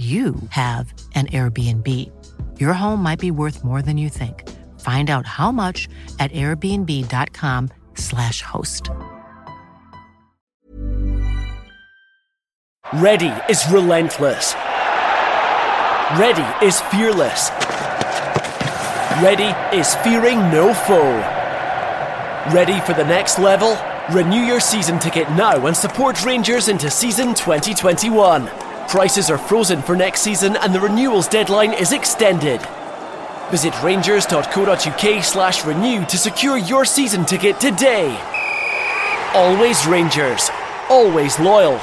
you have an Airbnb. Your home might be worth more than you think. Find out how much at airbnb.com/slash host. Ready is relentless. Ready is fearless. Ready is fearing no foe. Ready for the next level? Renew your season ticket now and support Rangers into season 2021. Prices are frozen for next season and the renewals deadline is extended. Visit rangers.co.uk slash renew to secure your season ticket today. Always Rangers. Always loyal.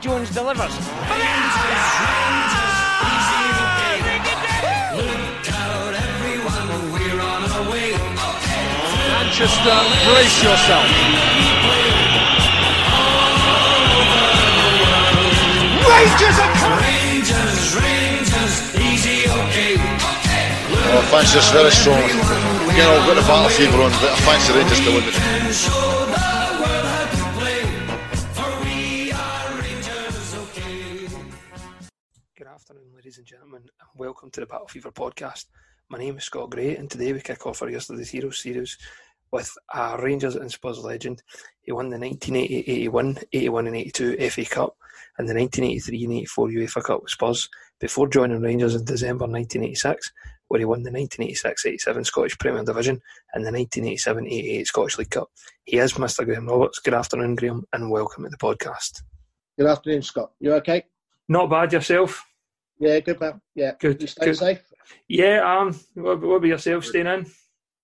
Jones delivers. Manchester, brace yourself. Rangers are coming. Oh, I fancy us very strong. Again, I've got the battle fever on, but I fancy Rangers to win it. Good afternoon, ladies and gentlemen, and welcome to the Battle Fever podcast. My name is Scott Gray, and today we kick off our yesterday's Heroes series with a Rangers and Spurs legend. He won the 1980 81, 81 and 82 FA Cup, and the 1983 and 84 UEFA Cup with Spurs before joining Rangers in December 1986, where he won the 1986 87 Scottish Premier Division and the 1987 88 Scottish League Cup. He is Mr. Graham Roberts. Good afternoon, Graham, and welcome to the podcast. Good afternoon, Scott. You okay? Not bad yourself. Yeah, good man. Yeah, Good, You staying good. safe? Yeah, um, what, what about yourself staying in?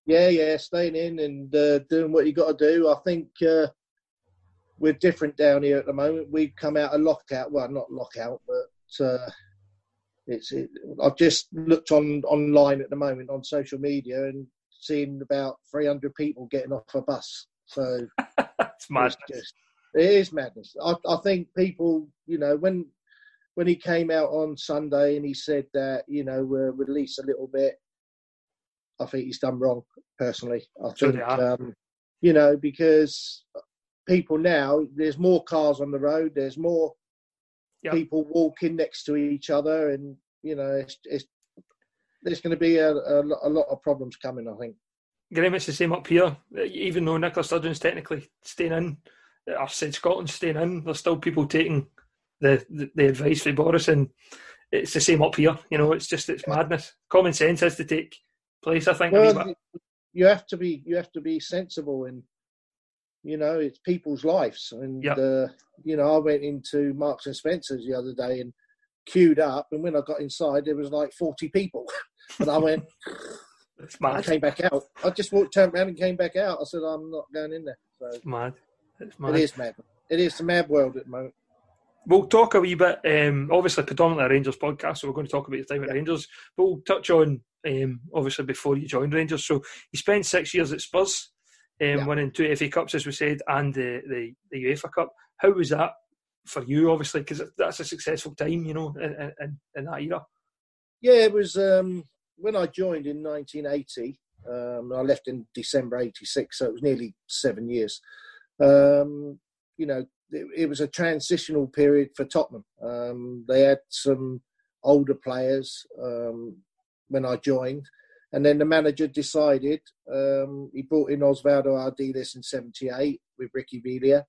Yeah, yeah, staying in and uh, doing what you got to do. I think uh, we're different down here at the moment. We've come out of lockout. Well, not lockout, but uh, it's. It, I've just looked on online at the moment on social media and seen about 300 people getting off a bus. So It's mad. It's just, it is madness. I, I think people, you know, when when he came out on Sunday and he said that, you know, we're released a little bit, I think he's done wrong. Personally, I think, um, you know, because people now there's more cars on the road, there's more Yeah. people walking next to each other, and you know, it's, it's there's going to be a, a, a lot of problems coming. I think. Graham, it's the same up here. Even though Nicola Sturgeon's technically staying in, or said Scotland's staying in, there's still people taking the, the, the advice from Boris, and it's the same up here. You know, it's just it's madness. Common sense has to take place. I think. Well. You have to be you have to be sensible and you know it's people's lives. And Yeah. uh, you know I went into Marks and Spencers the other day and queued up and when I got inside there was like 40 people. And I went it's I came back out. I just walked turned around and came back out. I said I'm not going in there. So It's mad. It's mad. it is mad. It is the mad world at the moment We'll talk a wee bit, um, obviously, predominantly a Rangers podcast, so we're going to talk about your time at Rangers. But we'll touch on, um, obviously, before you joined Rangers. So you spent six years at Spurs. um, yeah. winning two FA Cups, as we said, and the, the, the UEFA Cup. How was that for you, obviously, because that's a successful time, you know, in, in, in that era? Yeah, it was um, when I joined in 1980. Um, I left in December 86, so it was nearly seven years. Um, you know, it, was a transitional period for Tottenham. Um, they had some older players um, when I joined. And then the manager decided, um, he brought in Osvaldo Ardiles in 78 with Ricky Villa.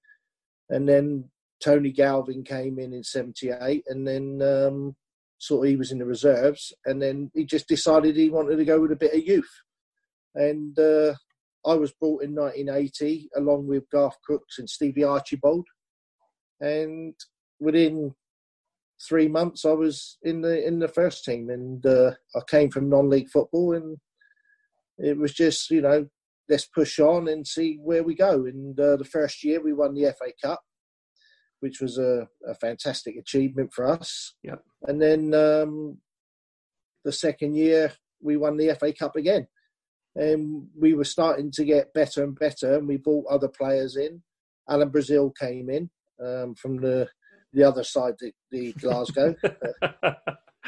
And then Tony Galvin came in in 78. And then um, sort of he was in the reserves. And then he just decided he wanted to go with a bit of youth. And uh, I was brought in 1980 along with Garth Crooks and Stevie Archibald. And within three months, I was in the in the first team, and uh, I came from non-league football, and it was just you know let's push on and see where we go. And uh, the first year we won the FA Cup, which was a, a fantastic achievement for us. Yeah. And then um, the second year we won the FA Cup again, and we were starting to get better and better, and we brought other players in. Alan Brazil came in um, from the the other side, the, the Glasgow.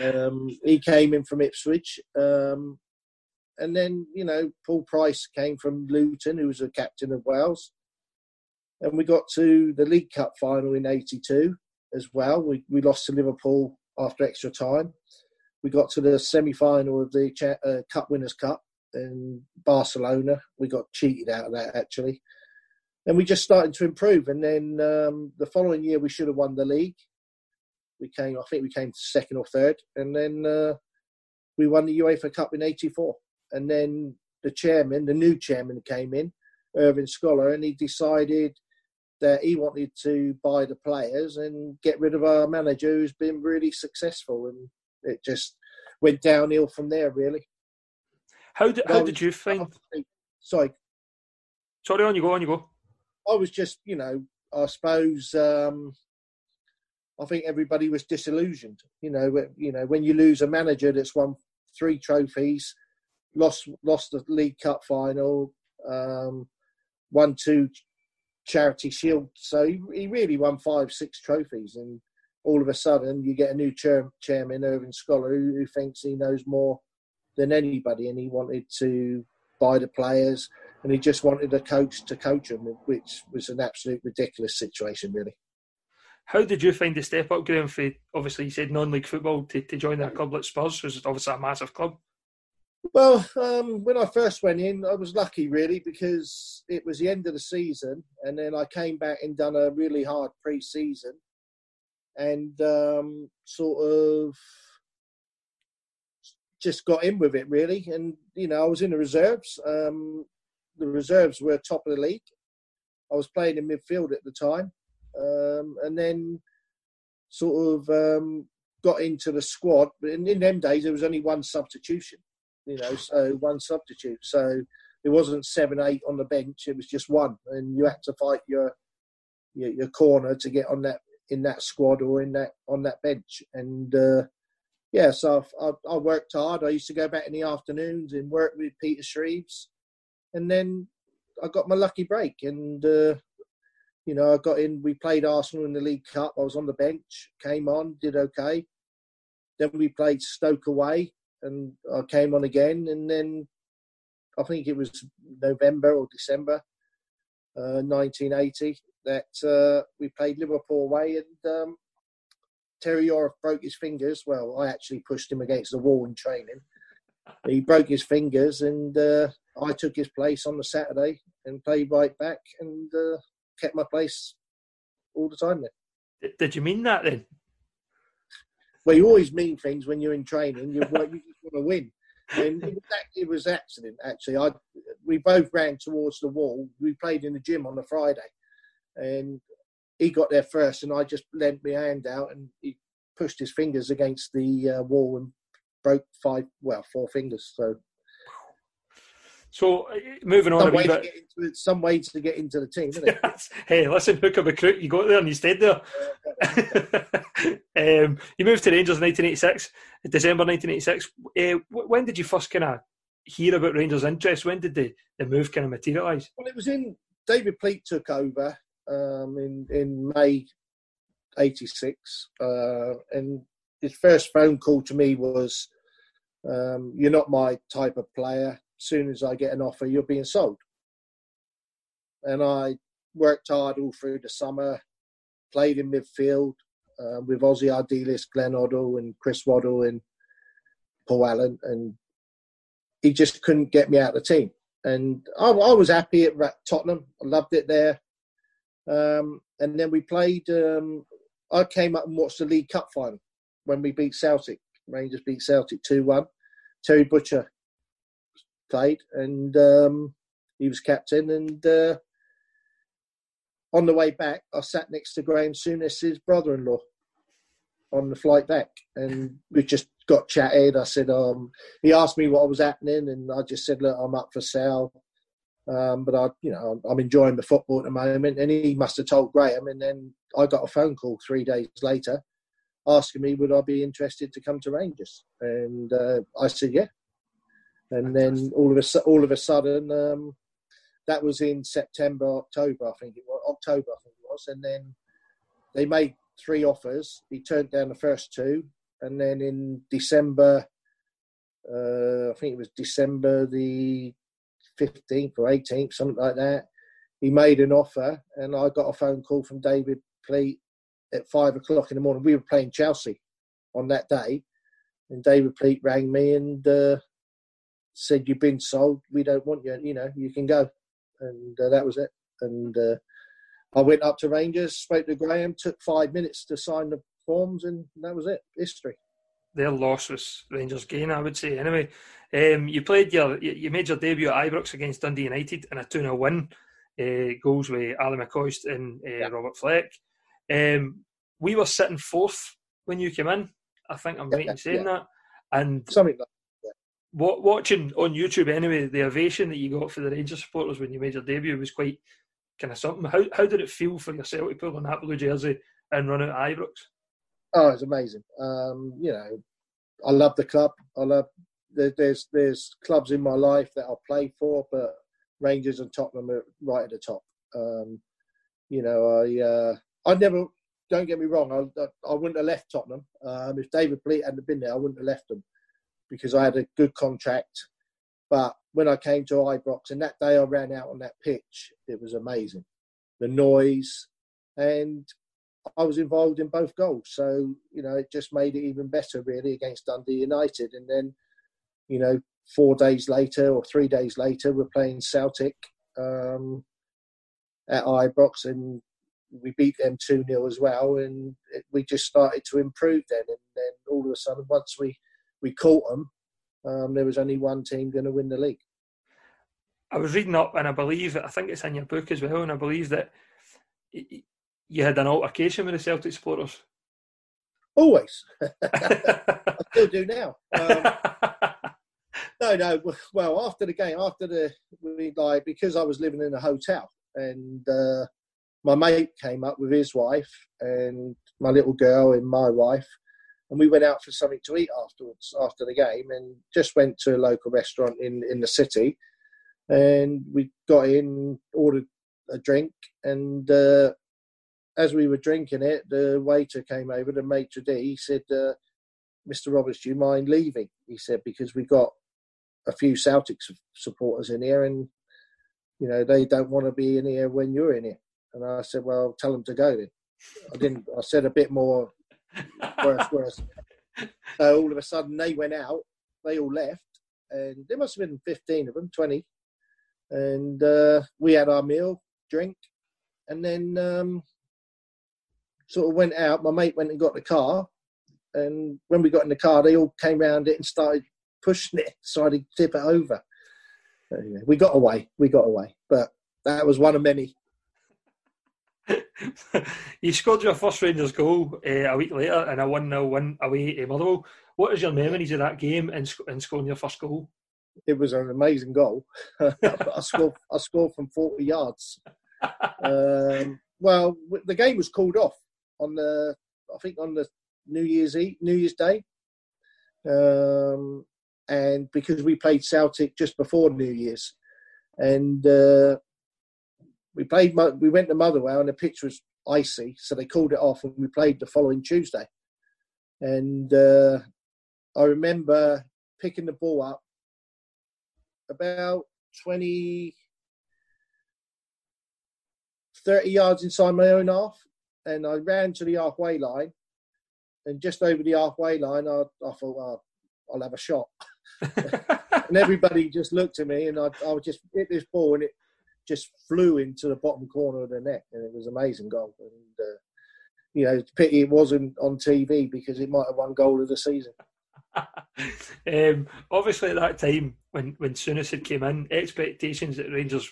um, he came in from Ipswich. Um, and then, you know, Paul Price came from Luton, who was a captain of Wales. And we got to the League Cup final in 82 as well. We, we lost to Liverpool after extra time. We got to the semi final of the uh, Cup Winners' Cup in Barcelona. We got cheated out of that, actually and we just started to improve. And then um, the following year, we should have won the league. We came, I think, we came second or third, and then uh, we won the UEFA Cup in '84. And then the chairman, the new chairman, came in, Irving Scholar, and he decided that he wanted to buy the players and get rid of our manager, who's been really successful, and it just went downhill from there, really. How did, how did you find? Sorry. Sorry, on you go, on you go. I was just, you know, I suppose um, I think everybody was disillusioned. You know, you know, when you lose a manager that's won three trophies, lost lost the League Cup final, um, won two Charity Shield, so he, he, really won five, six trophies, and all of a sudden you get a new chair, chairman, Irving Scholar, who, who thinks he knows more than anybody, and he wanted to buy the players and he just wanted a coach to coach him, which was an absolute ridiculous situation, really. How did you find the step up, Graham? For obviously, you said non-league football to, to join that club like Spurs, which is obviously a massive club. Well, um, when I first went in, I was lucky really because it was the end of the season, and then I came back and done a really hard pre-season, and um, sort of just got in with it really. And you know, I was in the reserves. Um, the reserves were top of the league. I was playing in midfield at the time, um, and then sort of um, got into the squad. But in, in them days, there was only one substitution, you know, so one substitute. So it wasn't seven, eight on the bench. It was just one, and you had to fight your your, your corner to get on that in that squad or in that on that bench. And uh, yeah, so I, I, worked hard. I used to go back in the afternoons and work with Peter Shreeves and then I got my lucky break, and uh, you know I got in. We played Arsenal in the League Cup. I was on the bench, came on, did okay. Then we played Stoke away, and I came on again, and then I think it was November or December, uh, 1980, that uh, we played Liverpool away, and um, Terry Yorath broke his fingers. Well, I actually pushed him against the wall in training. He broke his fingers, and uh, I took his place on the Saturday and played right back and uh, kept my place all the time then. Did you mean that then? Well, you always mean things when you're in training. You, you just want to win. And it was, it was accident actually. I we both ran towards the wall. We played in the gym on the Friday, and he got there first, and I just lent my hand out, and he pushed his fingers against the uh, wall and broke five, well, four fingers. So so uh, moving on some a wee bit. Into, some ways to get into the team, hey, listen, hook a recruit. You got there and you stayed there. um, you moved to Rangers in 1986, December 1986. Uh, when did you first kind of hear about Rangers' interest? When did the, the move kind of materialise? Well, it was in David Pleat took over um, in in May '86, uh, and his first phone call to me was, um, "You're not my type of player. Soon as I get an offer, you're being sold." And I worked hard all through the summer, played in midfield uh, with Ossie Ardiles, Glenn Hoddle, and Chris Waddle, and Paul Allen, and he just couldn't get me out of the team. And I, I was happy at Tottenham. I loved it there. Um, and then we played. Um, I came up and watched the League Cup final when we beat Celtic. Rangers beat Celtic two one. Terry Butcher played, and um, he was captain. And uh, on the way back, I sat next to Graham Souness's brother-in-law on the flight back, and we just got chatted. I said, um, he asked me what was happening, and I just said, look, I'm up for sale. Um, but I, you know, I'm enjoying the football at the moment. And he must have told Graham. And then I got a phone call three days later asking me would I be interested to come to Rangers, and uh, I said yeah. And then all of a all of a sudden, um, that was in September, October, I think it was October, I think it was, and then they made three offers. He turned down the first two, and then in December, uh, I think it was December the 15th or 18th, something like that, he made an offer, and I got a phone call from David Pleat at five o'clock in the morning. We were playing Chelsea on that day, and David Pleat rang me and uh, said, "You've been sold. We don't want you. You know, you can go." And uh, that was it. And uh, I went up to Rangers, spoke to Graham, took five minutes to sign the forms, and that was it. History. Their loss was Rangers' gain, I would say. Anyway, um, you played your, you made your debut at Ibrox against Dundee United in a 2 0 win. Uh, goals with Ali McCoist and uh, yeah. Robert Fleck. Um, we were sitting fourth when you came in. I think I'm right yeah, in saying yeah. that. And something like watching on YouTube anyway, the ovation that you got for the Rangers supporters when you made your debut was quite kind of something. How how did it feel for yourself to pull on that blue jersey and run out Ibrox? Oh, it's amazing. Um, you know, I love the club. I love there's there's clubs in my life that I'll play for, but Rangers and Tottenham are right at the top. Um, you know, I uh, I never. Don't get me wrong. I I wouldn't have left Tottenham um, if David Pleat hadn't been there. I wouldn't have left them because I had a good contract. But when I came to Ibrox and that day I ran out on that pitch, it was amazing. The noise, and I was involved in both goals. So, you know, it just made it even better, really, against Dundee United. And then, you know, four days later or three days later, we're playing Celtic um, at Ibrox and we beat them 2 0 as well. And it, we just started to improve then. And then all of a sudden, once we, we caught them, um, there was only one team going to win the league. I was reading up, and I believe I think it's in your book as well, and I believe that you had an altercation with the Celtic supporters? Always. I still do now. Um, no, no. Well, after the game, after the we like because I was living in a hotel, and uh, my mate came up with his wife and my little girl and my wife, and we went out for something to eat afterwards after the game, and just went to a local restaurant in in the city, and we got in, ordered a drink, and uh, as we were drinking it, the waiter came over, the maitre d'. He said, uh, "Mr. Roberts, do you mind leaving?" He said because we've got a few Celtic supporters in here, and you know they don't want to be in here when you're in here. And I said, "Well, tell them to go then." I didn't. I said a bit more worse, worse. So all of a sudden they went out. They all left, and there must have been fifteen of them, twenty. And uh, we had our meal, drink, and then um, sort of went out. My mate went and got the car, and when we got in the car, they all came around it and started pushing it, so to tip it over. Anyway, we got away. We got away, but that was one of many. you scored your first Rangers goal uh, a week later in a 1 0 win away to Motherwell. What is your memories of that game and, and scoring your first goal? It was an amazing goal. I scored. I scored from forty yards. Um, well, the game was called off on the I think on the New Year's Eve, New Year's Day. Um, and because we played Celtic just before New Year's, and uh, we played, we went to Motherwell, and the pitch was icy, so they called it off, and we played the following Tuesday. And uh, I remember picking the ball up about 20, 30 yards inside my own half, and I ran to the halfway line. And just over the halfway line, I, I thought, well, I'll have a shot. and everybody just looked at me, and I, I would just hit this ball, and it just flew into the bottom corner of the net, and it was amazing goal. And uh, you know, pity it wasn't on TV because it might have won goal of the season. um, obviously, at that time when when Souness had came in, expectations that Rangers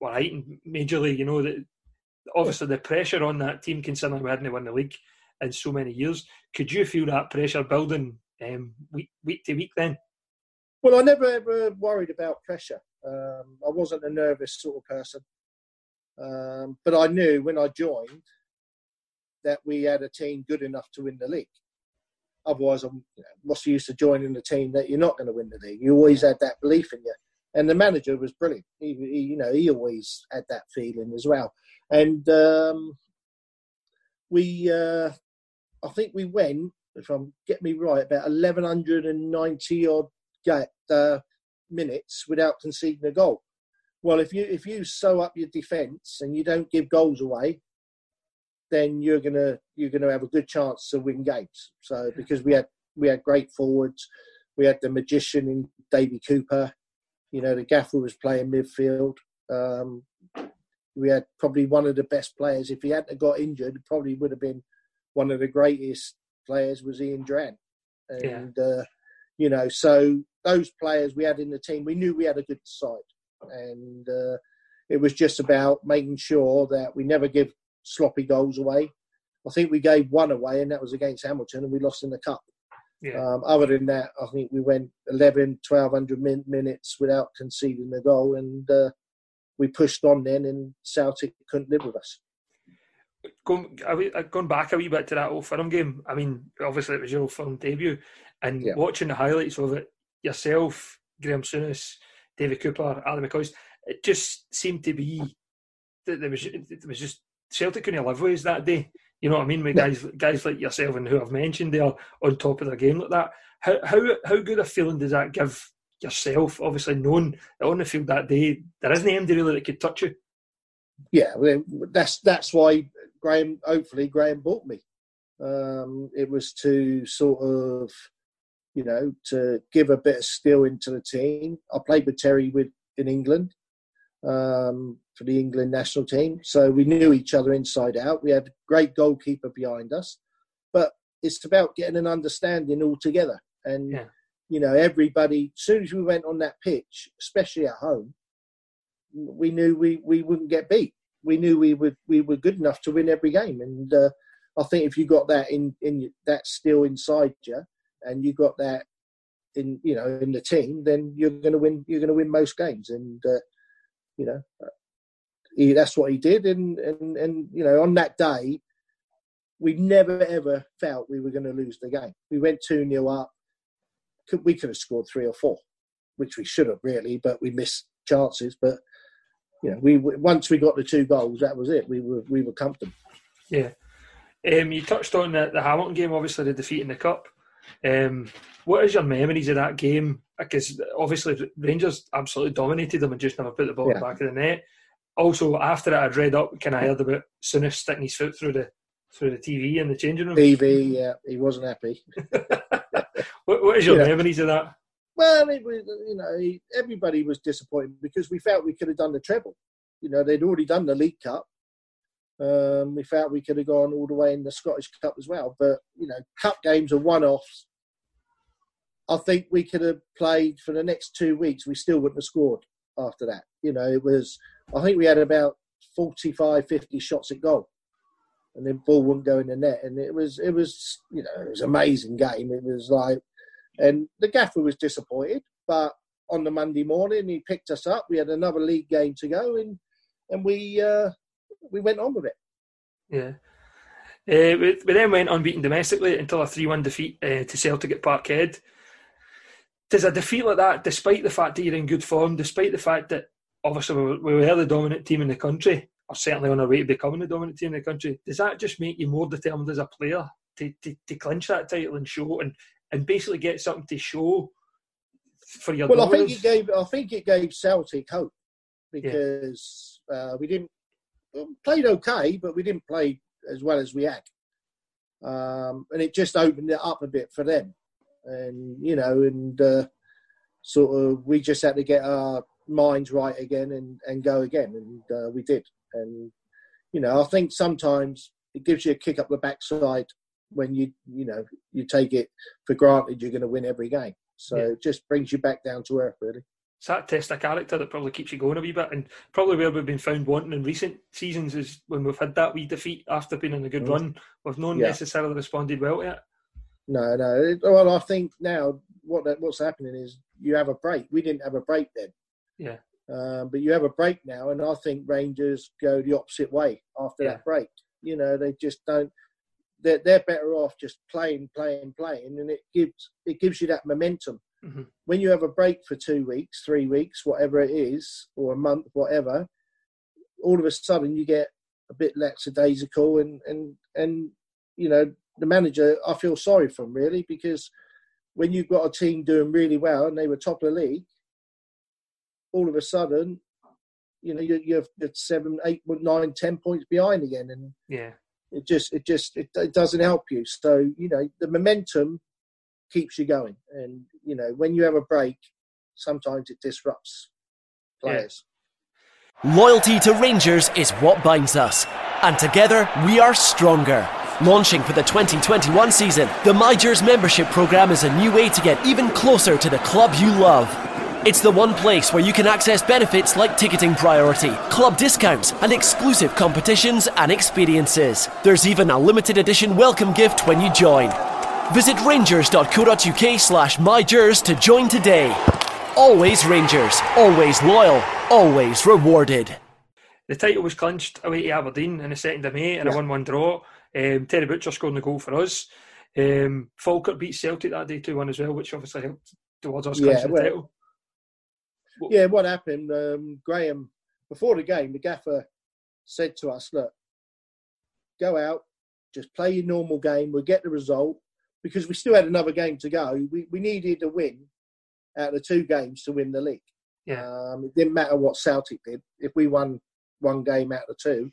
were heightened majorly. You know that obviously the pressure on that team, considering we hadn't won the league in so many years. Could you feel that pressure building um, week week to week then? Well, I never ever worried about pressure. Um, I wasn't a nervous sort of person, um, but I knew when I joined that we had a team good enough to win the league. Otherwise, I'm, what's the use of joining a team that you're not going to win the league? You always had that belief in you, and the manager was brilliant. He, he you know, he always had that feeling as well. And um, we, uh, I think we went, if I'm get me right, about 1190 odd uh, minutes without conceding a goal. Well, if you if you sew up your defence and you don't give goals away, then you're gonna you're gonna have a good chance to win games. So because we had we had great forwards, we had the magician in Davy Cooper, you know the gaffer was playing midfield. Um, we had probably one of the best players. If he hadn't got injured, probably would have been one of the greatest players was Ian Durrant. And yeah. uh, you know, so those players we had in the team, we knew we had a good side, and uh, it was just about making sure that we never give sloppy goals away. I think we gave one away, and that was against Hamilton, and we lost in the cup. Yeah. Um, other than that, I think we went 11, 1200 min- minutes without conceding a goal, and uh, we pushed on then, and Celtic couldn't live with us. Going, uh, going back a wee bit to that Old Firm game, I mean, obviously it was your Old Firm debut, and yeah. watching the highlights of it, yourself, Graham Souness, David Cooper, Adam McCoist, it just seemed to be that there was it was just Celtic couldn't live with that day. You know what I mean? With guys guys like yourself and who I've mentioned there on top of their game like that. How how how good a feeling does that give yourself? Obviously, knowing that on the field that day there isn't anybody really that could touch you. Yeah, that's that's why Graham. Hopefully, Graham bought me. Um, it was to sort of you know, to give a bit of steel into the team. I played with Terry with in England um, for the England national team, so we knew each other inside out. We had a great goalkeeper behind us, but it's about getting an understanding all together. And yeah. you know, everybody. As soon as we went on that pitch, especially at home, we knew we, we wouldn't get beat. We knew we would we were good enough to win every game, and uh, I think if you got that in in that still inside you, and you got that in you know in the team, then you're going to win. You're going to win most games, and uh, you know he, that's what he did. And and and you know on that day, we never ever felt we were going to lose the game. We went two 0 up. Could, we could have scored three or four, which we should have really, but we missed chances. But you know, we once we got the two goals, that was it. We were we were comfortable. Yeah. Um, you touched on the, the Hamilton game, obviously the defeat in the cup. Um, what is your memories of that game? Because obviously Rangers absolutely dominated them and just never put the ball yeah. back of the net. Also, after that, I'd read up, kind of heard about Souness sticking his foot through the through the TV in the changing room. TV, yeah, he wasn't happy. what, what is your yeah. memories of that? Well, it was, you know, everybody was disappointed because we felt we could have done the treble. You know, they'd already done the League Cup. Um, we felt we could have gone all the way in the Scottish Cup as well. But, you know, cup games are one offs. I think we could have played for the next two weeks. We still wouldn't have scored after that. You know, it was, I think we had about 45, 50 shots at goal. And then ball wouldn't go in the net. And it was, it was, you know, it was amazing game. It was like, and the gaffer was disappointed. But on the Monday morning, he picked us up. We had another league game to go. And, and we, uh, we went on with it. Yeah. Uh, we, we, then went unbeaten domestically until a 3 1 defeat uh, to Celtic at Parkhead. does a defeat like that, despite the fact that you're in good form, despite the fact that obviously we were the dominant team in the country, or certainly on our way to becoming the dominant team in the country, does that just make you more determined as a player to, to, to clinch that title and show and, and basically get something to show for your well, I think it gave I think it gave Celtic hope because yeah. uh, we didn't played okay, but we didn't play as well as we had, um, and it just opened it up a bit for them, and you know, and uh, sort of we just had to get our minds right again and, and go again, and uh, we did, and you know, I think sometimes it gives you a kick up the backside when you you know you take it for granted you're going to win every game. So yeah. it just brings you back down to earth, really. It's that test of character that probably keeps you going a wee bit, and probably where we've been found wanting in recent seasons is when we've had that wee defeat after being in a good mm. run. We've not yeah. necessarily responded well to it. No, no. Well, I think now what what's happening is you have a break. We didn't have a break then. Yeah. Um, but you have a break now, and I think Rangers go the opposite way after yeah. that break. You know, they just don't they're, they're better off just playing, playing, playing, and it gives it gives you that momentum. Mm-hmm. When you have a break for two weeks, three weeks, whatever it is, or a month, whatever, all of a sudden you get a bit lackadaisical, and and and you know the manager. I feel sorry for him really because when you've got a team doing really well and they were top of the league, all of a sudden, you know you're, you're seven, eight, nine, ten points behind again, and yeah, it just it just it, it doesn't help you. So you know the momentum keeps you going, and you know when you have a break, sometimes it disrupts players. Yeah. Loyalty to Rangers is what binds us, and together we are stronger. Launching for the 2021 season, the MyGers membership program is a new way to get even closer to the club you love. It's the one place where you can access benefits like ticketing priority, club discounts, and exclusive competitions and experiences. There's even a limited edition welcome gift when you join. Visit rangers.co.uk slash mygers to join today. Always Rangers, always loyal, always rewarded. The title was clinched away to Aberdeen in the 2nd of May in yeah. a 1 1 draw. Um, Terry Butcher scored the goal for us. Um, Falkirk beat Celtic that day 2 1 as well, which obviously helped towards us clinching well, the title yeah, what happened? Um, Graham before the game, the gaffer said to us, "Look, go out, just play your normal game. We'll get the result because we still had another game to go. We we needed a win out of the two games to win the league. Yeah. Um, it didn't matter what Celtic did. If we won one game out of two,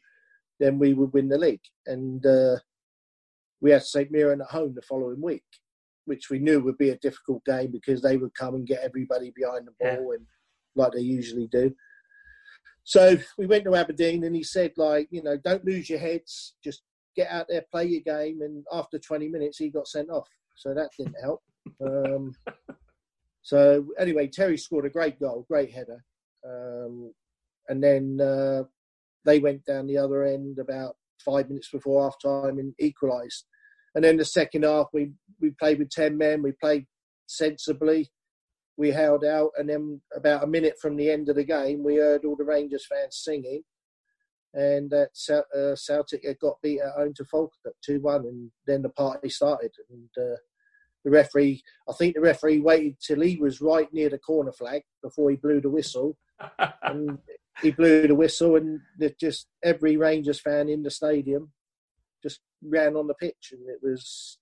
then we would win the league. And uh, we had St Mirren at home the following week, which we knew would be a difficult game because they would come and get everybody behind the ball yeah. and like they usually do. So we went to Aberdeen and he said, like, you know, don't lose your heads, just get out there, play your game. And after 20 minutes, he got sent off. So that didn't help. Um, so anyway, Terry scored a great goal, great header. Um, and then uh, they went down the other end about five minutes before half time and equalised. And then the second half, we, we played with 10 men, we played sensibly we held out, and then about a minute from the end of the game, we heard all the Rangers fans singing, and that uh, Celtic had got beat at home to Falkirk two one, and then the party started. And uh, the referee, I think the referee waited till he was right near the corner flag before he blew the whistle, and he blew the whistle, and just every Rangers fan in the stadium just ran on the pitch, and it was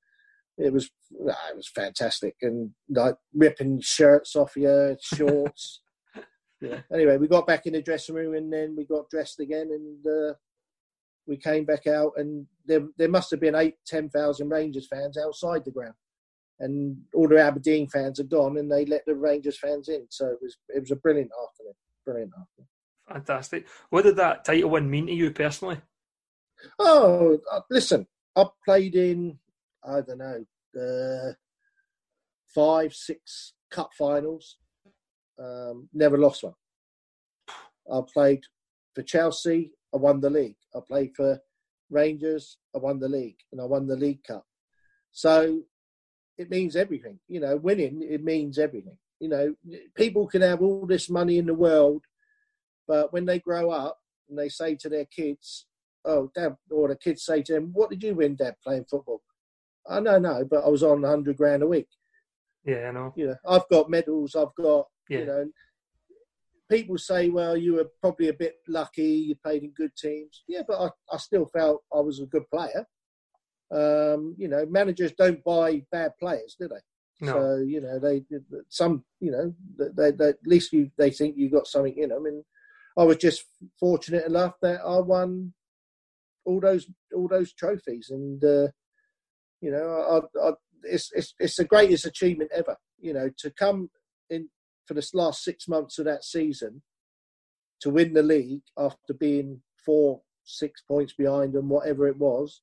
it was it was fantastic and like ripping shirts off your shorts. yeah. Anyway, we got back in the dressing room and then we got dressed again and uh, we came back out and there there must have been eight ten thousand Rangers fans outside the ground. And all the Aberdeen fans had gone, and they let the Rangers fans in. So it was it was a brilliant afternoon. Brilliant afternoon. Fantastic. What did that title win mean to you personally? Oh, uh, listen, I played in I don't know, uh, five, six cup finals. Um, never lost one. I played for Chelsea. I won the league. I played for Rangers. I won the league, and I won the League Cup. So it means everything. You know, winning it means everything. You know, people can have all this money in the world, but when they grow up and they say to their kids, "Oh, Dad," or the kids say to them, "What did you win, Dad, playing football?" I know, no, but I was on 100 grand a week. Yeah, I know. You know, I've got medals. I've got yeah. you know. People say, "Well, you were probably a bit lucky. You played in good teams." Yeah, but I, I still felt I was a good player. Um, you know, managers don't buy bad players, do they? No. So you know, they some you know, they, they, at least you they think you got something in them, and I was just fortunate enough that I won all those all those trophies, and uh, you know, I, I, it's it's it's the greatest achievement ever. You know, to come in for the last six months of that season to win the league after being four, six points behind and whatever it was,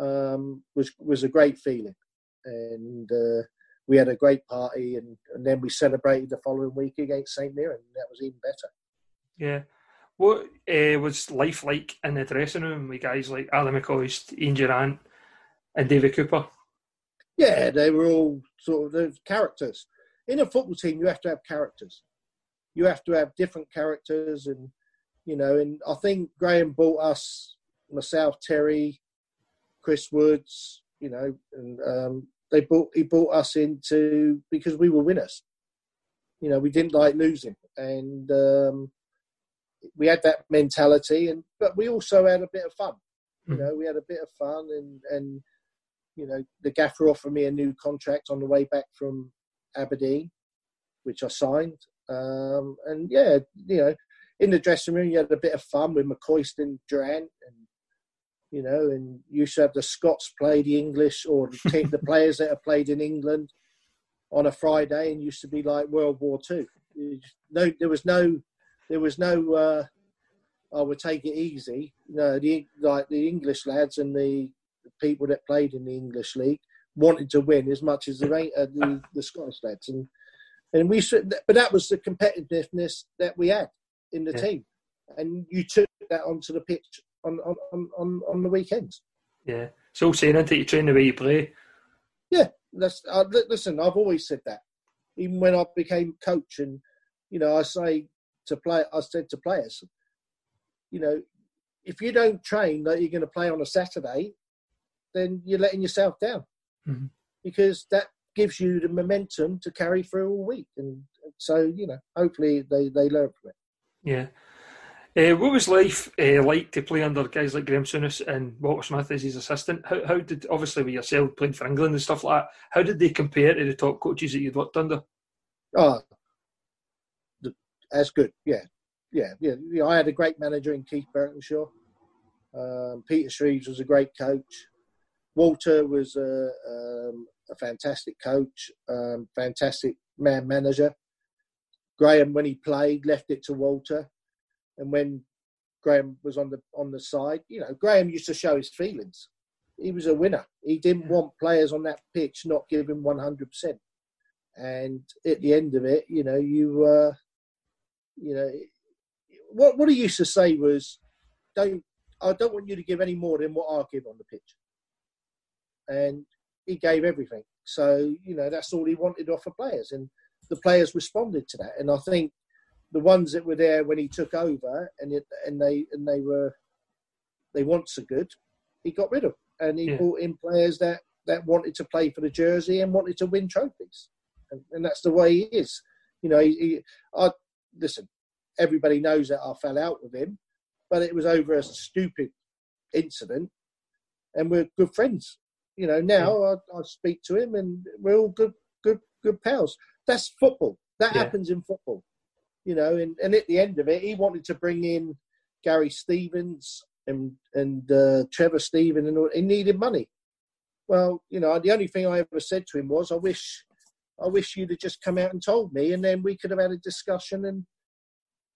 um, was was a great feeling, and uh, we had a great party, and, and then we celebrated the following week against St Mirren, and that was even better. Yeah. What uh, was life like in the dressing room with guys like Ali McCoist, Ian Durrant, and David Cooper? Yeah, they were all sort of the characters. In a football team, you have to have characters. You have to have different characters, and you know. And I think Graham bought us, myself, Terry, Chris Woods, you know, and um, they brought he brought us into because we were winners. You know, we didn't like losing, and um, we had that mentality, and but we also had a bit of fun. You hmm. know, we had a bit of fun, and and you know, the gaffer offered me a new contract on the way back from Aberdeen, which I signed. Um, and yeah, you know, in the dressing room, you had a bit of fun with McCoist and Durrant, and you know, and you used to have the Scots play the English or the, the players that have played in England on a Friday, and used to be like World War Two. No, there was no, there was no. Uh, I would take it easy. You No, the like the English lads and the people that played in the English league wanted to win as much as the uh, the, the Scottish lads, and and we but that was the competitiveness that we had in the yeah. team, and you took that onto the pitch on on on, on the weekends. Yeah, it's all saying that you train the way you play. Yeah, that's uh, listen. I've always said that, even when I became coach, and you know, I say to play, I said to players, you know, if you don't train that you're going to play on a Saturday, then you're letting yourself down mm-hmm. because that gives you the momentum to carry through all week. And so, you know, hopefully they, they learn from it. Yeah. Uh, what was life uh, like to play under guys like Graham Souness and Walter Smith as his assistant? How, how did, obviously, with yourself playing for England and stuff like that, how did they compare to the top coaches that you'd worked under? Oh, that's good. Yeah. Yeah. Yeah. I had a great manager in Keith Burkinshaw. Um, Peter Shreeves was a great coach. Walter was a, um, a fantastic coach, um, fantastic man manager. Graham, when he played, left it to Walter, and when Graham was on the on the side, you know, Graham used to show his feelings. He was a winner. He didn't want players on that pitch not giving one hundred percent. And at the end of it, you know, you uh, you know, what what he used to say was, "Don't I don't want you to give any more than what I give on the pitch." And he gave everything. So you know that's all he wanted off of players, and the players responded to that. And I think the ones that were there when he took over, and it, and they and they were they want so good, he got rid of, and he yeah. brought in players that that wanted to play for the jersey and wanted to win trophies, and, and that's the way he is. You know, he, he, I listen. Everybody knows that I fell out with him, but it was over a stupid incident, and we're good friends you know, now I, I, speak to him and we're all good, good, good pals. That's football. That yeah. happens in football. You know, and, and at the end of it, he wanted to bring in Gary Stevens and and uh, Trevor Steven, and he needed money. Well, you know, the only thing I ever said to him was, "I wish, I wish you'd have just come out and told me, and then we could have had a discussion and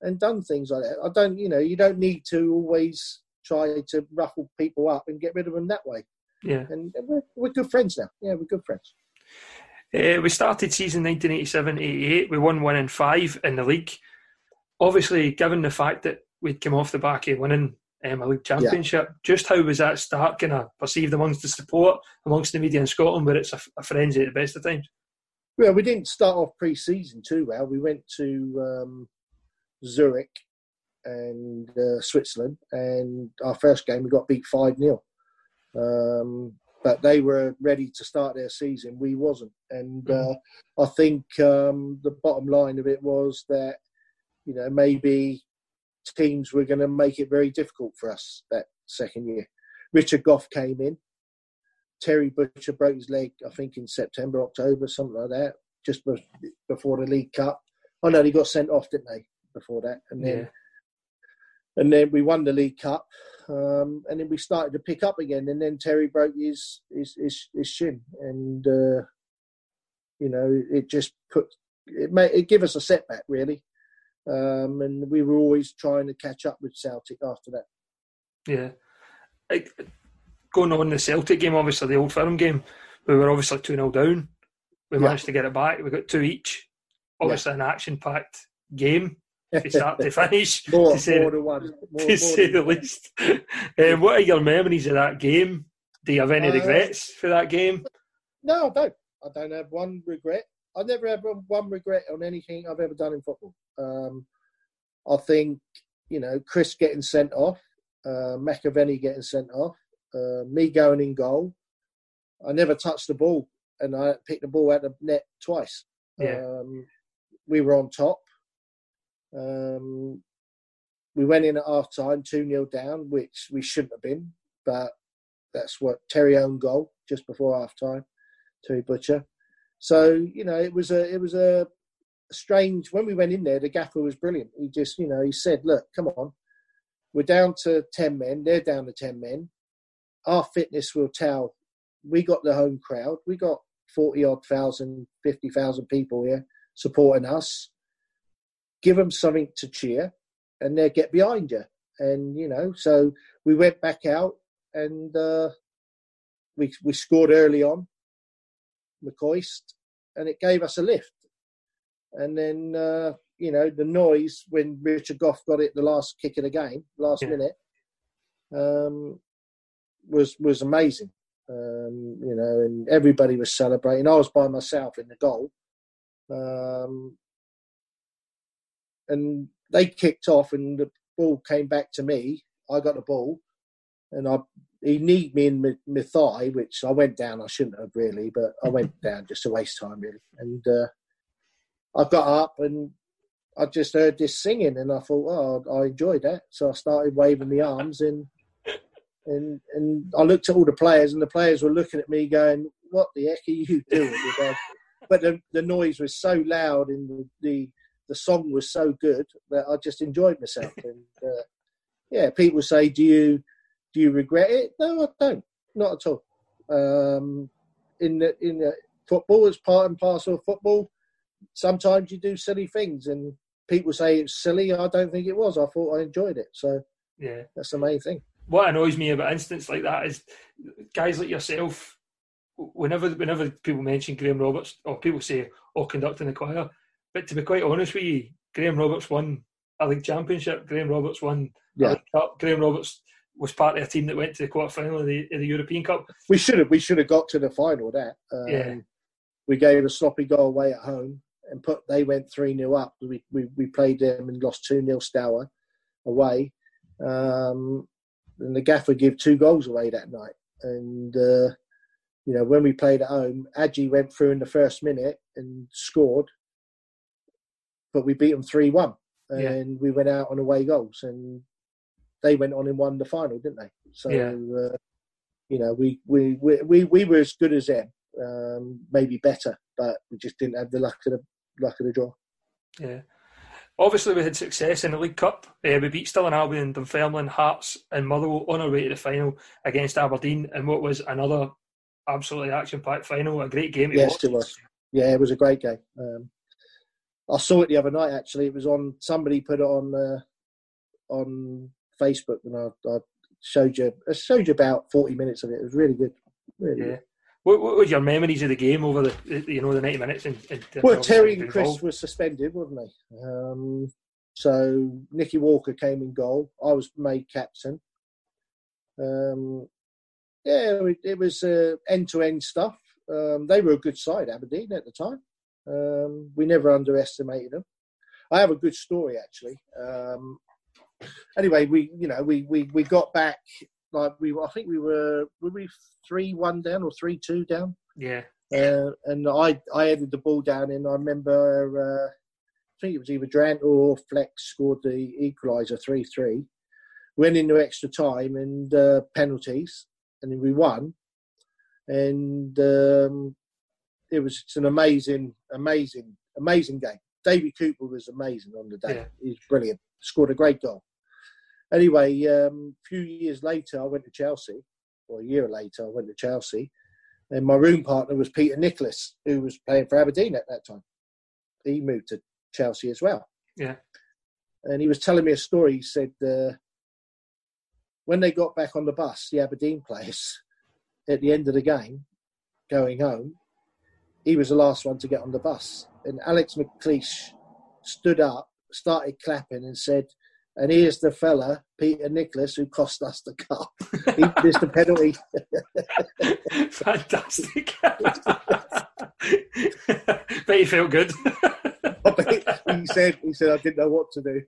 and done things like that." I don't, you know, you don't need to always try to ruffle people up and get rid of them that way. Yeah. And we're, we're good friends now. Yeah, we're good friends. Uh, we started season 1987-88. We won one in five in the league. Obviously, given the fact that we'd come off the back of winning um, a league championship, yeah. just how was that start kind of perceived amongst the support, amongst the media in Scotland, where it's a, a frenzy at the best of times? Well, we didn't start off pre-season too well. We went to um, Zurich and uh, Switzerland, and our first game we got beat five 0 um, but they were ready to start their season. We wasn't, and uh, I think um, the bottom line of it was that you know maybe teams were going to make it very difficult for us that second year. Richard Gough came in. Terry Butcher broke his leg, I think, in September, October, something like that, just before the League Cup. Oh no, he got sent off, didn't they? Before that, and then yeah. and then we won the League Cup, um, and then we started to pick up again. And then Terry broke his his his, his shin, and uh, you know it just put it made it give us a setback really, um, and we were always trying to catch up with Celtic after that. Yeah, I, going on the Celtic game, obviously the Old Firm game, we were obviously two 0 down. We yeah. managed to get it back. We got two each. Obviously, yeah. an action-packed game to start to finish. more, to say, more than one. More, to say the least. um, what are your memories of that game? Do you have any uh, regrets for that game? No, I don't. I don't have one regret. I've never have one regret on anything I've ever done in football. Um, I think, you know, Chris getting sent off, uh, McAvennie getting sent off, uh, me going in goal. I never touched the ball, and I picked the ball out of the net twice. Yeah. Um, we were on top. Um, we went in at half time, 2 0 down, which we shouldn't have been, but that's what Terry owned goal just before half time, Terry Butcher. So, you know, it was a it was a strange when we went in there, the gaffer was brilliant. He just, you know, he said, Look, come on, we're down to ten men, they're down to ten men. Our fitness will tell we got the home crowd, we got forty odd thousand, fifty thousand people here supporting us give them something to cheer, and they'll get behind you. And you know, so we went back out and uh, we we scored early on, McCoist, and it gave us a lift. And then uh, you know the noise when Richard Gough got it the last kick of the game, last yeah. minute, um, was was amazing. Um, you know, and everybody was celebrating. I was by myself in the goal. Um, and they kicked off, and the ball came back to me. I got the ball, and I he kneed me in my, my thigh, which I went down. I shouldn't have really, but I went down just to waste time really. And uh, I got up and I just heard this singing, and I thought, oh, I enjoyed that. So I started waving the arms, and and and I looked at all the players, and the players were looking at me, going, "What the heck are you doing?" but the the noise was so loud, and the, the the song was so good that I just enjoyed myself. and uh, yeah, people say, "Do you do you regret it?" No, I don't. Not at all. Um, in the in the football, it's part and parcel of football, sometimes you do silly things, and people say it's silly. I don't think it was. I thought I enjoyed it. So yeah, that's the main thing. What annoys me about incidents like that is guys like yourself. Whenever whenever people mention Graham Roberts or people say, "Oh, conducting the choir," But to be quite honest with you, Graham Roberts won a league championship. Graham Roberts won yeah. cup. Graham Roberts was part of a team that went to the quarter final of the, of the European Cup. We should have we should have got to the final. That um, yeah. we gave a sloppy goal away at home and put they went three 0 up. We, we we played them and lost two 0 Stour away. Um, and the gaffer gave two goals away that night. And uh, you know when we played at home, Adji went through in the first minute and scored but we beat them three one, and yeah. we went out on away goals, and they went on and won the final, didn't they? So yeah. uh, you know, we, we we we we were as good as them, um, maybe better, but we just didn't have the luck of the luck of the draw. Yeah. Obviously, we had success in the League Cup. Uh, we beat Stirling Albion, Dunfermline, Hearts, and Motherwell on our way to the final against Aberdeen, and what was another absolutely action-packed final. A great game. yes, watch. it was. Yeah, it was a great game. Um, I saw it the other night. Actually, it was on. Somebody put it on uh, on Facebook, and I, I, showed you. I showed you about forty minutes of it. It was really good. Really yeah. Good. What, what were your memories of the game over the you know the ninety minutes? In, in well, Terry and Chris were suspended, wasn't they? Um, so Nicky Walker came in goal. I was made captain. Um, yeah, it, it was end to end stuff. Um, they were a good side, Aberdeen at the time. Um, we never underestimated them. I have a good story actually. Um, anyway, we you know we, we we got back like we. I think we were were we three one down or three two down. Yeah. Uh, and I I headed the ball down, and I remember uh, I think it was either Durrant or Flex scored the equaliser three three. Went into extra time and uh, penalties, and then we won. And um, it was it's an amazing, amazing, amazing game. Davie Cooper was amazing on the day. Yeah. He's brilliant. Scored a great goal. Anyway, um, a few years later, I went to Chelsea, or a year later, I went to Chelsea, and my room partner was Peter Nicholas, who was playing for Aberdeen at that time. He moved to Chelsea as well. Yeah. And he was telling me a story. He said uh, when they got back on the bus, the Aberdeen players, at the end of the game, going home, he was the last one to get on the bus. And Alex McLeish stood up, started clapping, and said, and here's the fella, Peter Nicholas, who cost us the cup. he missed the penalty. Fantastic. Bet you felt good. he said, "He said I didn't know what to do."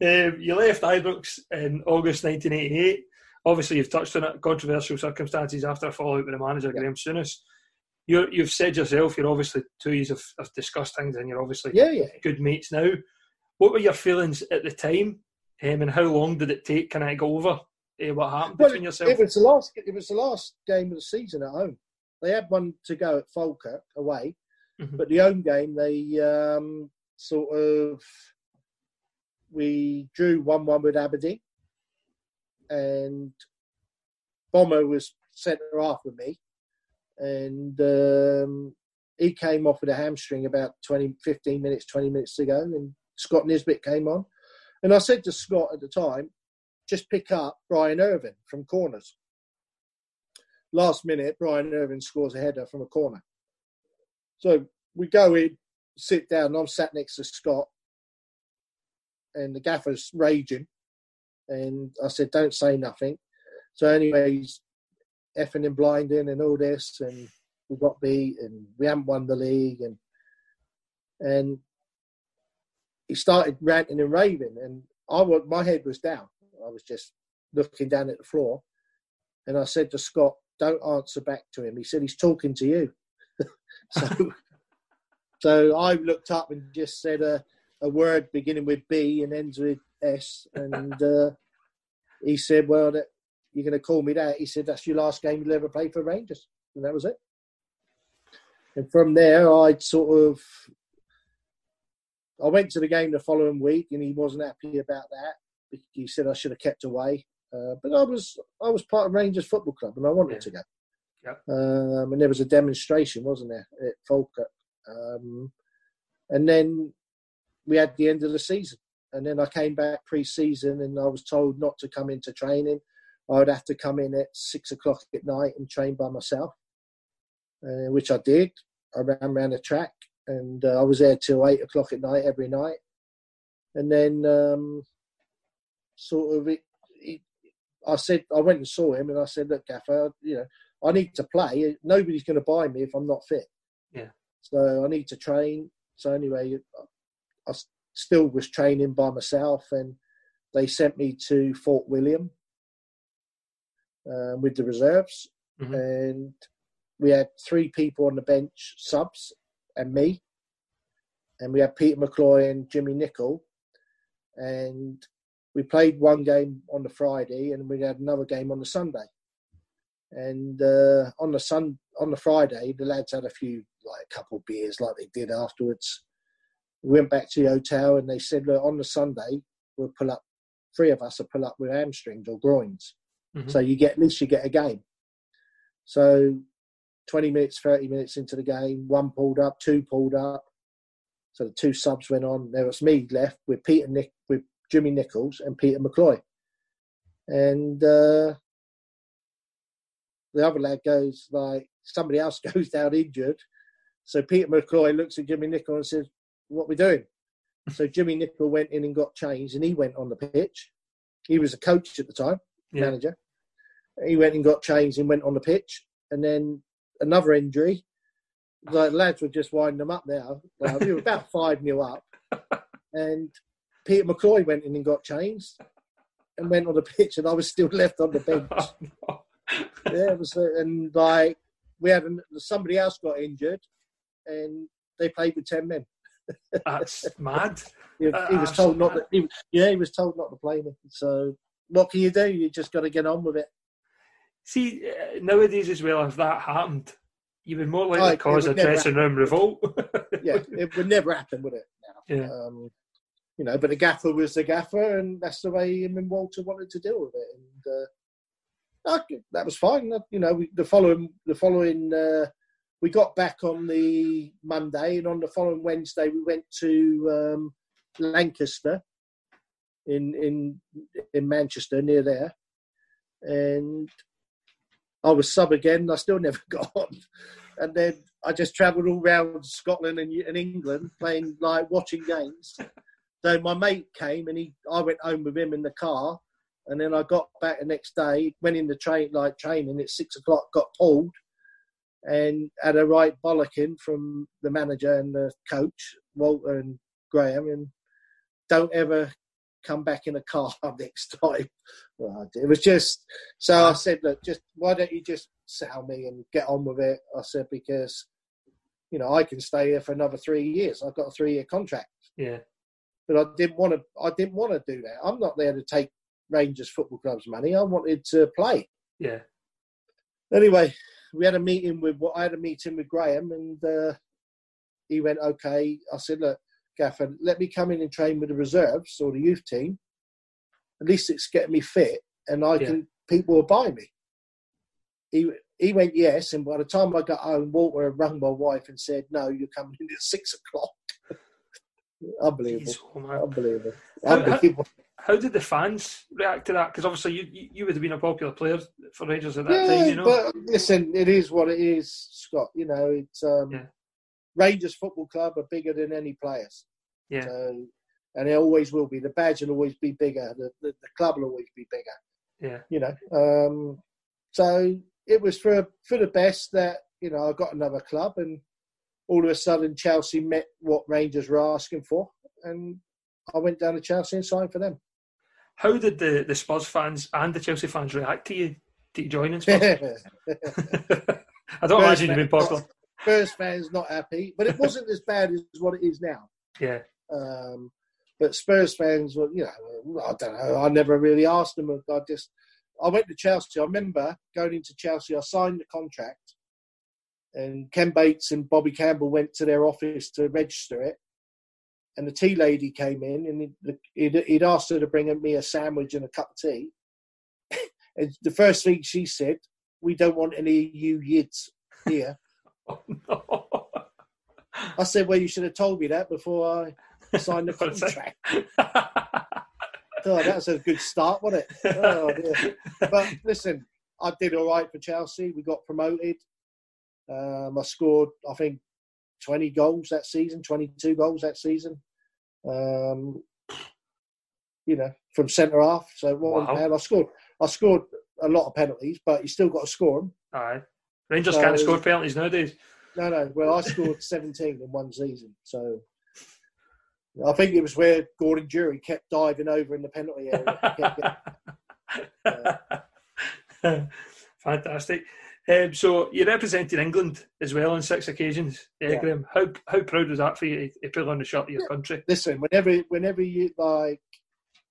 um, you left Ibrox in August 1988. Obviously, you've touched on it. Controversial circumstances after a fallout with the manager Yeah. Graham Souness. You're, you've said yourself, you're obviously two years have, have discussed things, and you're obviously Yeah, yeah. good mates now. What were your feelings at the time, um, and how long did it take? Can I go over uh, what happened Well, between yourself? it was the last. It was the last game of the season at home. They had one to go at Falkirk away, Mhm. but the home game they um, sort of we drew one-one with Aberdeen, and Bomber was centre half with me, and um, he came off with a hamstring about 20, 15 minutes, 20 minutes to go, and Scott Nisbet came on. And I said to Scott at the time, just pick up Brian Irvine from corners. Last minute, Brian Irvine scores a header from a corner. So we go in, sit down, and I'm sat next to Scott, and the gaffer's raging. And I said, don't say nothing. So, anyway, he's effing and blinding and all this, and we got beat, and we haven't won the league, and and he started ranting and raving, and I was, my head was down. I was just looking down at the floor, and I said to Scott, "Don't answer back to him." He said, "He's talking to you." so, so I looked up and just said a, a word beginning with B and ends with S, and uh, he said, "Well, that, you're going to call me that?" He said, "That's your last game you'll ever play for Rangers," and that was it. And from there, I sort of I went to the game the following week, and he wasn't happy about that. He said I should have kept away, uh, but I was I was part of Rangers Football Club, and I wanted Yeah. to go. Yep. Um, and there was a demonstration, wasn't there, at Falkirk? Um, and then we had the end of the season, and then I came back pre-season, and I was told not to come into training. I would have to come in at six o'clock at night and train by myself, uh, which I did. I ran around the track, and uh, I was there till eight o'clock at night every night. And then, um, sort of, it, it, I said, I went and saw him, and I said, "Look, Gaffer, you know, I need to play. Nobody's going to buy me if I'm not fit. Yeah. So I need to train. So anyway, I still was training by myself, and they sent me to Fort William um, with the reserves, Mhm. and we had three people on the bench, subs, and me, and we had Peter McCloy and Jimmy Nicholl, and we played one game on the Friday, and we had another game on the Sunday. And uh, on the sun on the Friday, the lads had a few like a couple of beers, like they did afterwards. We went back to the hotel, and they said, "Look, on the Sunday, we'll pull up. Three of us will pull up with hamstrings or groins, Mhm. so you get at least you get a game." So, twenty minutes, thirty minutes into the game, one pulled up, two pulled up. So the two subs went on. There was me left with Peter Nick, with Jimmy Nichols and Peter McCloy, and uh, the other lad goes like somebody else goes down injured. So Peter McCloy looks at Jimmy Nichols and says, "What we're doing?" so Jimmy Nicholl went in and got changed, and he went on the pitch. He was a coach at the time, Yeah. manager. He went and got changed and went on the pitch, and then another injury. The lads were just winding them up now. We were about five nil up, and Peter McCloy went in and got changed. and went on the pitch, and I was still left on the bench. Oh, yeah, it was, and like we had somebody else got injured, and they played with ten men. That's mad. He, he was told not to. He, yeah, he was told not to play me. So what can you do? You just got to get on with it. See, uh, nowadays as well, if that happened, you would more likely oh, cause a dressing room revolt. yeah, it would never happen, would it? Now? Yeah. Um, you know, but the gaffer was the gaffer, and that's the way him and Walter wanted to deal with it, and uh, that was fine. You know, we, the following the following uh, we got back on the Monday, and on the following Wednesday we went to um, Lancaster in in in Manchester near there, and I was sub again. I still never got on, and then I just travelled all around Scotland and, and England playing like watching games. So my mate came and he, I went home with him in the car, and then I got back the next day, went in the train like training at six o'clock, got pulled, and had a right bollocking from the manager and the coach Walter and Graham, and don't ever come back in a car next time. Well, it was just so I said, look, just why don't you just sell me and get on with it? I said because you know I can stay here for another three years. I've got a three year contract. Yeah but I didn't want to. I didn't want to do that. I'm not there to take Rangers Football Club's money. I wanted to play. Yeah. Anyway, we had a meeting with. what I had a meeting with Graham, and uh, he went, "Okay." I said, "Look, Gaffer, let me come in and train with the reserves or the youth team. At least it's getting me fit, and I yeah. can. People will buy me." He he went yes, and by the time I got home, Walter had rang my wife and said, "No, you're coming in at six o'clock." Unbelievable. Jeez, Unbelievable. Unbelievable. How, did the fans react to that? Because obviously you, you, you would have been a popular player for Rangers at that yeah, time, you know. But listen, it is what it is, Scott. You know, it's um, yeah. Rangers Football Club are bigger than any players. Yeah. So, and it always will be. The badge will always be bigger. The, the, the club will always be bigger. Yeah. You know. Um, so it was for for the best that you know I got another club and all of a sudden Chelsea met what Rangers were asking for, and I went down to Chelsea and signed for them. How did the, the Spurs fans and the Chelsea fans react to you to joining Spurs? I don't Spurs imagine you've been popular. Spurs fans not happy, but it wasn't as bad as what it is now. Yeah. Um, but Spurs fans were, you know, I don't know. I never really asked them. I just, I went to Chelsea. I remember going into Chelsea. I signed the contract, and Ken Bates and Bobby Campbell went to their office to register it. And the tea lady came in and he'd, he'd asked her to bring me a sandwich and a cup of tea. and the first thing she said, We don't want any you yids here. oh, no. I said, Well, you should have told me that before I signed the contract. oh, that was a good start, wasn't it? Oh, but listen, I did all right for Chelsea. We got promoted. Um, I scored, I think, 20 goals that season, 22 goals that season. Um, you know, from centre half. So wasn't wow. I scored. I scored a lot of penalties, but you still got to score them. All right. Rangers so, can't score penalties nowadays. No, no. Well, I scored 17 in one season. So I think it was where Gordon Durie kept diving over in the penalty area. uh, Fantastic. Um, so you represented England as well on six occasions, uh, yeah. Graham. How how proud was that for you to put on the shirt of your yeah. country? Listen, whenever whenever you like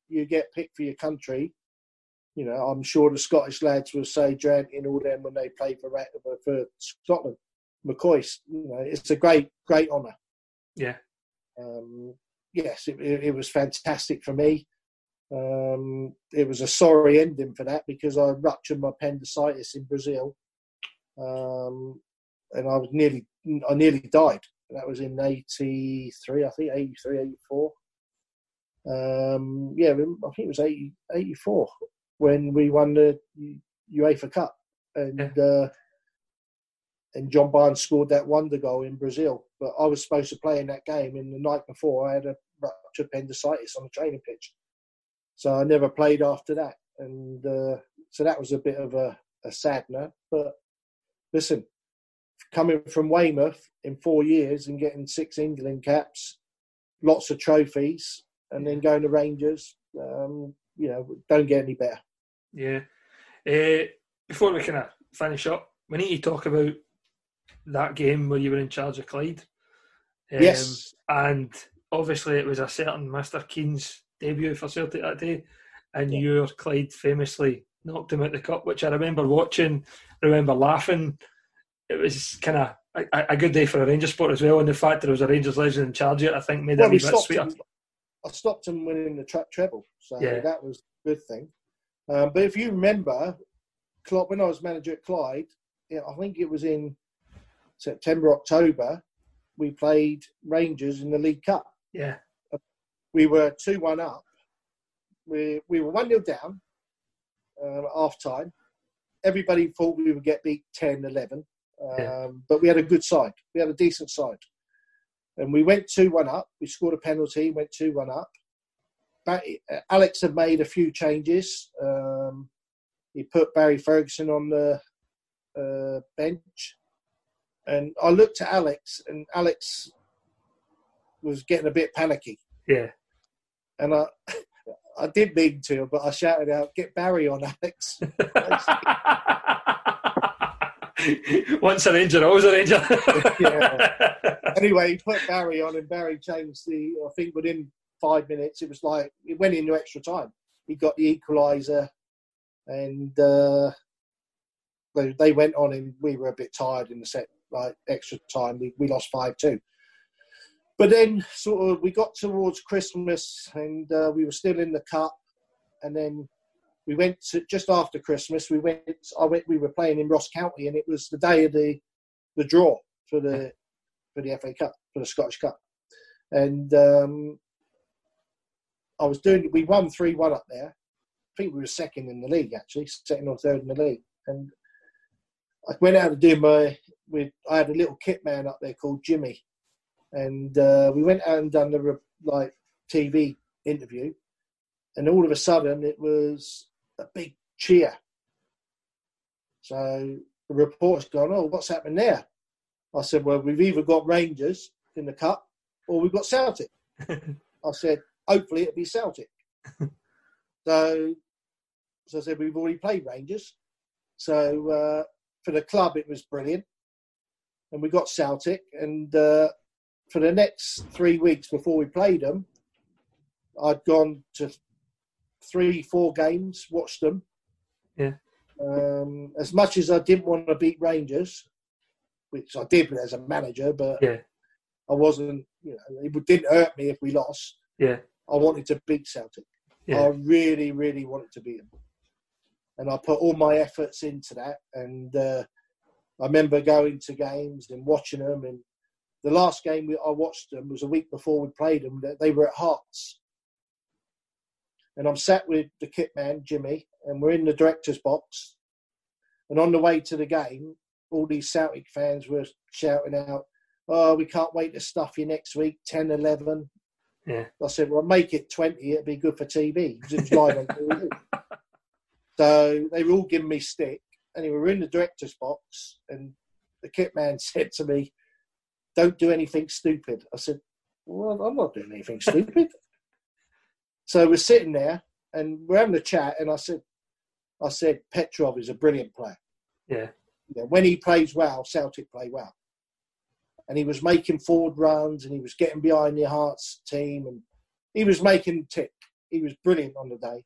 you get picked for your country, you know I'm sure the Scottish lads will say Durrant and all them when they play for for Scotland, McCoist. You know, it's a great great honour. Yeah. Um, yes, it, it, it was fantastic for me. Um, it was a sorry ending for that because I ruptured my appendicitis in Brazil um, and I was nearly I nearly died. That was in '83, I think, '83, '84. Um, yeah, I think it was 80, 84 when we won the UEFA Cup, and yeah. uh, and John Barnes scored that wonder goal in Brazil. But I was supposed to play in that game, and the night before I had a ruptured appendicitis on the training pitch, so I never played after that. And uh, so that was a bit of a, a sad note, but listen, coming from Weymouth in four years and getting six England caps, lots of trophies, and then going to Rangers, um, you know, don't get any better. Yeah. Uh, before we kind of finish up, we need to talk about that game where you were in charge of Clyde. Um, yes. And obviously, it was a certain Mr. Keane's debut for Celtic that day, and yeah. your Clyde famously knocked him out the cup, which I remember watching, remember laughing. It was kind of a, a, good day for a Rangers sport as well, and the fact that there was a Rangers legend in charge of it, I think, made well, it a bit sweeter. Him, I stopped him winning the tra- treble, so yeah. that was a good thing. Um, but if you remember, when I was manager at Clyde, I think it was in September, October, we played Rangers in the League Cup. Yeah. We were 2 1 up. We, we were 1 0 down um, half time. Everybody thought we would get beat 10 11, um, yeah. but we had a good side. We had a decent side. And we went 2 1 up. We scored a penalty, went 2 1 up. But Alex had made a few changes. Um, he put Barry Ferguson on the uh, bench. And I looked at Alex, and Alex was getting a bit panicky. Yeah. And I, I did mean to, but I shouted out, "Get Barry on, Alex!" Once an ranger, always an ranger. yeah. Anyway, he put Barry on, and Barry changed the. I think within five minutes, it was like it went into extra time. He got the equaliser, and uh, they, they went on, and we were a bit tired in the set like extra time. We, we lost 5 2. But then, sort of, we got towards Christmas and uh, we were still in the cup. And then we went to, just after Christmas. We went. I went. We were playing in Ross County, and it was the day of the the draw for the for the FA Cup for the Scottish Cup. And um, I was doing. We won three one up there. I think we were second in the league actually, second or third in the league. And I went out to do my I had a little kit man up there called Jimmy, and uh, we went out and done the like TV interview, and all of a sudden it was a big cheer. So the reporter's gone, "Oh, what's happening there?" I said, "Well, we've either got Rangers in the cup or we've got Celtic." I said, "Hopefully it'll be Celtic." so, so I said, "We've already played Rangers." So uh, for the club, it was brilliant and we got Celtic. And uh, for the next three weeks before we played them, I'd gone to three, four games, watched them. Yeah. Um, as much as I didn't want to beat Rangers, which I did as a manager, but yeah. I wasn't. You know, it didn't hurt me if we lost. Yeah. I wanted to beat Celtic. Yeah. I really, really wanted to beat them, and I put all my efforts into that. And uh, I remember going to games and watching them. And the last game we, I watched them was a week before we played them. They were at Hearts. And I'm sat with the kit man, Jimmy, and we're in the director's box. And on the way to the game, all these Celtic fans were shouting out, Oh, we can't wait to stuff you next week, 10 11. Yeah. I said, Well, make it 20, it'd be good for TV because it was live on TV. So they were all giving me stick anyway, we were in the director's box, and the kit man said to me, "Don't do anything stupid." I said, "Well, I'm not doing anything stupid." so we're sitting there, and we're having a chat, and I said, "I said Petrov is a brilliant player. Yeah, when he plays well, Celtic play well." And he was making forward runs, and he was getting behind the Hearts team, and he was making tick. He was brilliant on the day.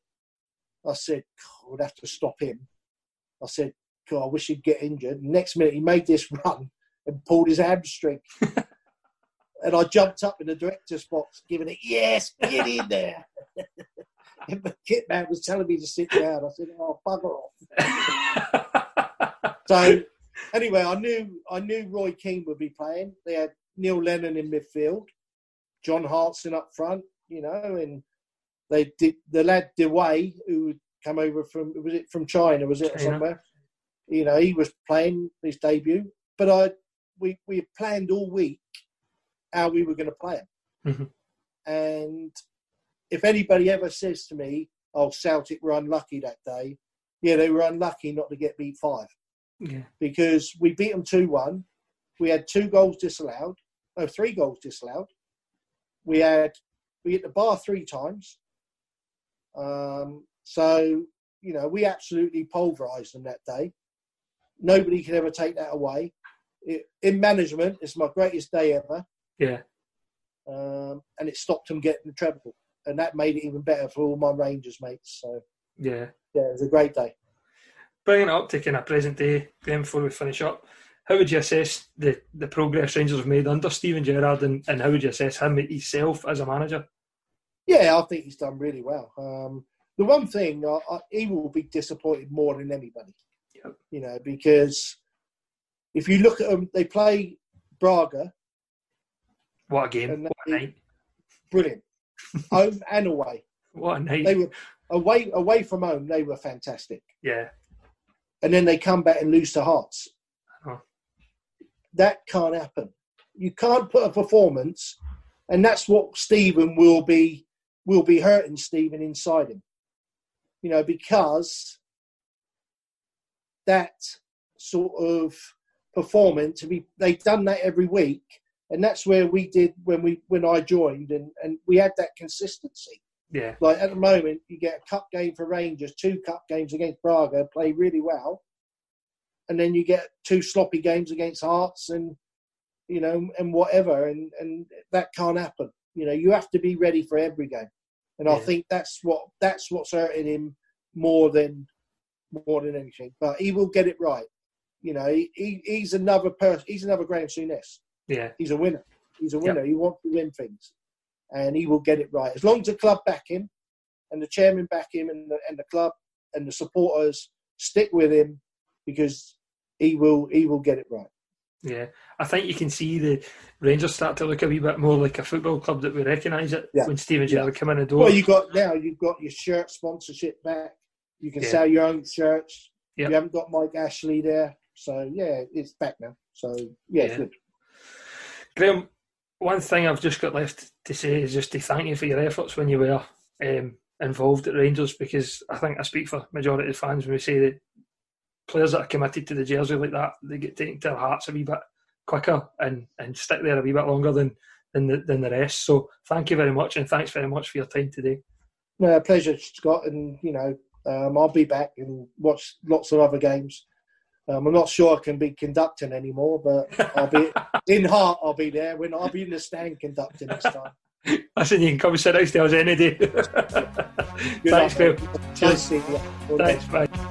I said, I would have to stop him. I said, God, I wish he'd get injured. Next minute, he made this run and pulled his hamstring. and I jumped up in the director's box, giving it, yes, get in there. and the kit man was telling me to sit down. I said, oh, bugger off. so, anyway, I knew I knew Roy Keane would be playing. They had Neil Lennon in midfield, John Hartson up front, you know, and they did the lad Du Wei, who would come over from was it from China? Was it China. somewhere? You know, he was playing his debut, but I we we planned all week how we were going to play him. Mm-hmm. And if anybody ever says to me, "Oh, Celtic were unlucky that day," yeah, they were unlucky not to get beat five. Yeah. Because we beat them two one. We had two goals disallowed. No, three goals disallowed. We had we hit the bar three times Um, so, you know, we absolutely pulverised them that day. Nobody can ever take that away. In management, it's my greatest day ever. Yeah. Um, and it stopped them getting the treble. And that made it even better for all my Rangers mates. So, yeah. Yeah, it was a great day. Bringing it up to a present day, then before we finish up, how would you assess the, the progress Rangers have made under Steven Gerrard and, and how would you assess him himself as a manager? Yeah, I think he's done really well. Um, the one thing, I, I, he will be disappointed more than anybody. Yep. You know, because if you look at them, they play Braga. What a game! What a night! Brilliant, home and away. What a night! They were away away from home. They were fantastic. Yeah. And then they come back and lose to Hearts. Oh. That can't happen. You can't put a performance, and that's what Steven will be will be hurting Steven inside him. You know, because that sort of performance to be they've done that every week and that's where we did when we when I joined and, and we had that consistency. Yeah. Like at the moment you get a cup game for Rangers, two cup games against Braga, play really well. And then you get two sloppy games against Hearts and you know, and whatever and, and that can't happen. You know, you have to be ready for every game. And yeah. I think that's what that's what's hurting him more than more than anything. But he will get it right. You know, he, he he's another person. He's another Graham Souness. Yeah, he's a winner. He's a winner. Yep. He wants to win things, and he will get it right as long as the club back him, and the chairman back him, and the and the club and the supporters stick with him, because he will he will get it right. Yeah, I think you can see the Rangers start to look a wee bit more like a football club that we recognise it yeah. when Steven Gerrard yeah. come in the door. Well, you got now you've got your shirt sponsorship back. You can yeah. sell your own shirts. Yep. You haven't got Mike Ashley there, so yeah, it's back now. So yeah, yeah. good. Graham, one thing I've just got left to say is just to thank you for your efforts when you were um, involved at Rangers, because I think I speak for majority of fans when we say that players that are committed to the jersey like that, they get taken to their hearts a wee bit quicker and, and stick there a wee bit longer than than the, than the rest. So thank you very much, and thanks very much for your time today. No, pleasure, Scott, and you know um, I'll be back and watch lots of other games. Um, I'm not sure I can be conducting anymore, but I'll be in heart. I'll be there when I'll be in the stand conducting next time. Listen, you can come and sit next to us any day. Thanks, Phil. Cheers. Thanks, bye.